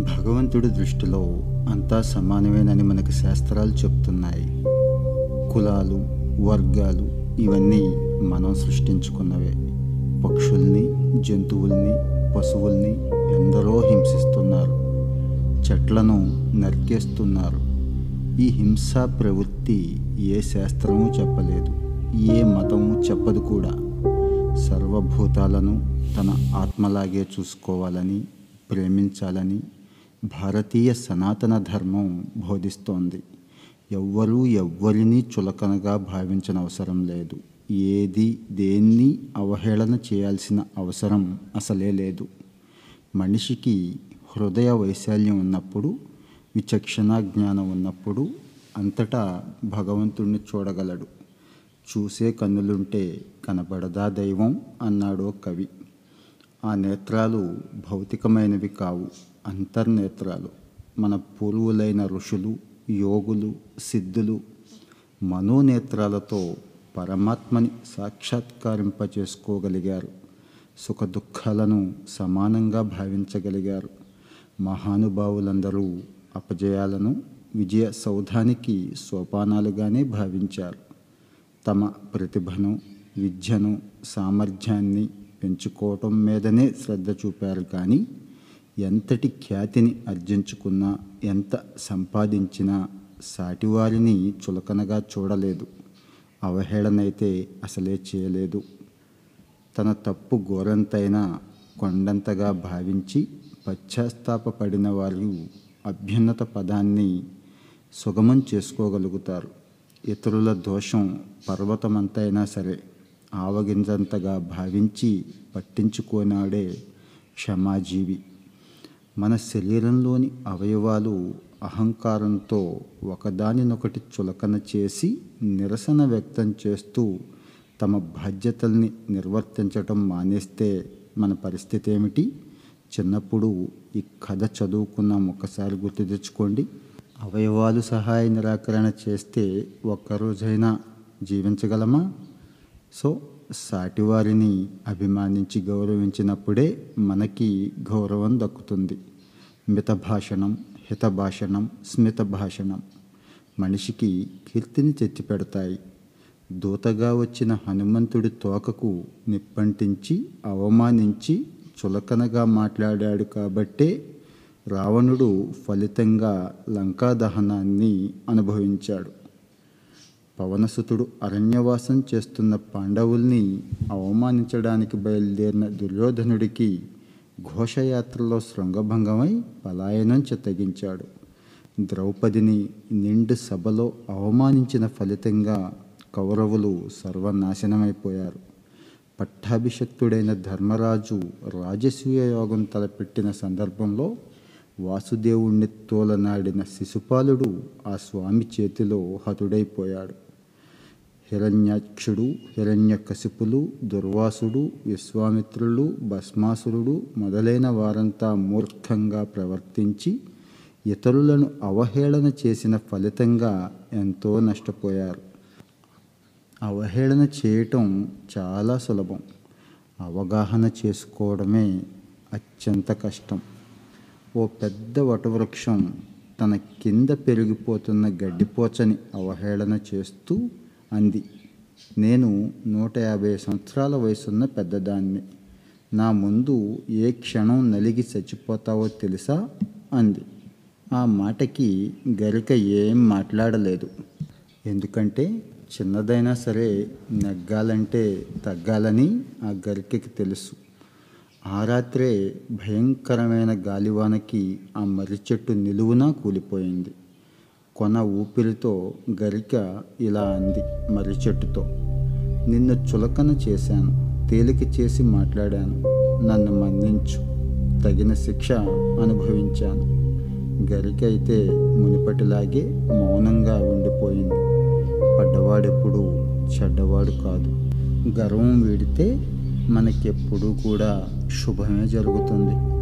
భగవంతుడి దృష్టిలో అంతా సమానమేనని మనకు శాస్త్రాలు చెప్తున్నాయి. కులాలు వర్గాలు ఇవన్నీ మనం సృష్టించుకున్నవే. పక్షుల్ని జంతువుల్ని పశువుల్ని ఎందరో హింసిస్తున్నారు. చెట్లను నరికేస్తున్నారు. ఈ హింసా ప్రవృత్తి ఏ శాస్త్రము చెప్పలేదు. ఏ మతము చెప్పదు కూడా. సర్వభూతాలను తన ఆత్మలాగే చూసుకోవాలని ప్రేమించాలని భారతీయ సనాతన ధర్మం బోధిస్తోంది. ఎవ్వరూ ఎవ్వరినీ చులకనగా భావించిన అవసరం లేదు. ఏది దేన్ని అవహేళన చేయాల్సిన అవసరం అసలే లేదు. మనిషికి హృదయ వైశాల్యం ఉన్నప్పుడు విచక్షణ జ్ఞానం ఉన్నప్పుడు అంతటా భగవంతుణ్ణి చూడగలడు. చూసే కన్నులుంటే కనబడదా దైవం? అన్నాడో కవి. ఆ నేత్రాలు భౌతికమైనవి కావు. అంతర్నేత్రాలు. మన పూర్వులైన ఋషులు యోగులు సిద్ధులు మనోనేత్రాలతో పరమాత్మని సాక్షాత్కారింపచేసుకోగలిగారు. సుఖ దుఃఖాలను సమానంగా భావించగలిగారు. మహానుభావులందరూ అపజయాలను విజయ సౌధానికి సోపానాలుగానే భావించారు. తమ ప్రతిభను విద్యను సామర్థ్యాన్ని పెంచుకోవటం మీదనే శ్రద్ధ చూపారు కానీ ఎంతటి ఖ్యాతిని ఆర్జించుకున్నా ఎంత సంపాదించినా సాటివారిని చులకనగా చూడలేదు. అవహేళనైతే అసలే చేయలేదు. తన తప్పు ఘోరంతైనా కొండంతగా భావించి పశ్చాత్తాపడిన వారు అభ్యున్నత పదాన్ని సుగమం చేసుకోగలుగుతారు. ఇతరుల దోషం పర్వతమంతైనా సరే ఆవగింజంతగా భావించి పట్టించుకోనాడే క్షమాజీవి. మన శరీరంలోని అవయవాలు అహంకారంతో ఒకదానినొకటి చులకన చేసి నిరసన వ్యక్తం చేస్తూ తమ బాధ్యతల్ని నిర్వర్తించటం మానేస్తే మన పరిస్థితి ఏమిటి? చిన్నప్పుడు ఈ కథ చదువుకున్నాం ఒకసారి గుర్తు తెచ్చుకోండి. అవయవాలు సహాయ నిరాకరణ చేస్తే ఒక్కరోజైనా జీవించగలమా? సో సాటివారిని అభిమానించి గౌరవించినప్పుడే మనకి గౌరవం దక్కుతుంది. మిత భాషణం హిత స్మిత భాషణం మనిషికి కీర్తిని తెచ్చిపెడతాయి. దూతగా వచ్చిన హనుమంతుడి తోకకు నిప్పంటించి అవమానించి చులకనగా మాట్లాడాడు కాబట్టే రావణుడు ఫలితంగా లంకా దహనాన్ని అనుభవించాడు. పవనసుతుడు అరణ్యవాసం చేస్తున్న పాండవుల్ని అవమానించడానికి బయలుదేరిన దుర్యోధనుడికి ఘోషయాత్రలో శృంగభంగమై పలాయనం చెత్తగించాడు. ద్రౌపదిని నిండు సభలో అవమానించిన ఫలితంగా కౌరవులు సర్వనాశనమైపోయారు. పట్టాభిషక్తుడైన ధర్మరాజు రాజసూయ యోగం తలపెట్టిన సందర్భంలో వాసుదేవుణ్ణి తోలనాడిన శిశుపాలుడు ఆ స్వామి చేతిలో హతుడైపోయాడు. హిరణ్యాక్షుడు హిరణ్యకశిపులు దుర్వాసుడు విశ్వామిత్రులు భస్మాసురుడు మొదలైన వారంతా మూర్ఖంగా ప్రవర్తించి ఇతరులను అవహేళన చేసిన ఫలితంగా ఎంతో నష్టపోయారు. అవహేళన చేయటం చాలా సులభం. అవగాహన చేసుకోవడమే అత్యంత కష్టం. ఓ పెద్ద వటవృక్షం తన కింద పెరిగిపోతున్న గడ్డిపోచని అవహేళన చేస్తూ అంది. నేను నూట యాభై సంవత్సరాల వయసున్న పెద్దదాన్ని. నా ముందు ఏ క్షణం నలిగి చచ్చిపోతావో తెలుసా? అంది. ఆ మాటకి గరిక ఏం మాట్లాడలేదు. ఎందుకంటే చిన్నదైనా సరే నగ్గాలంటే తగ్గాలని ఆ గరికకి తెలుసు. ఆ రాత్రే భయంకరమైన గాలివానకి ఆ మర్రి చెట్టు నిలువునా కూలిపోయింది. కొన ఊపిరితో గరిక ఇలా అంది మర్రి చెట్టుతో. నిన్ను చులకన చేశాను తేలిక చేసి మాట్లాడాను నన్ను మన్నించు తగిన శిక్ష అనుభవించాను. గరిక అయితే మునిపటిలాగే మౌనంగా ఉండిపోయింది. పడ్డవాడెప్పుడు చెడ్డవాడు కాదు. గర్వం వీడితే మనకెప్పుడూ కూడా శుభమే జరుగుతుంది.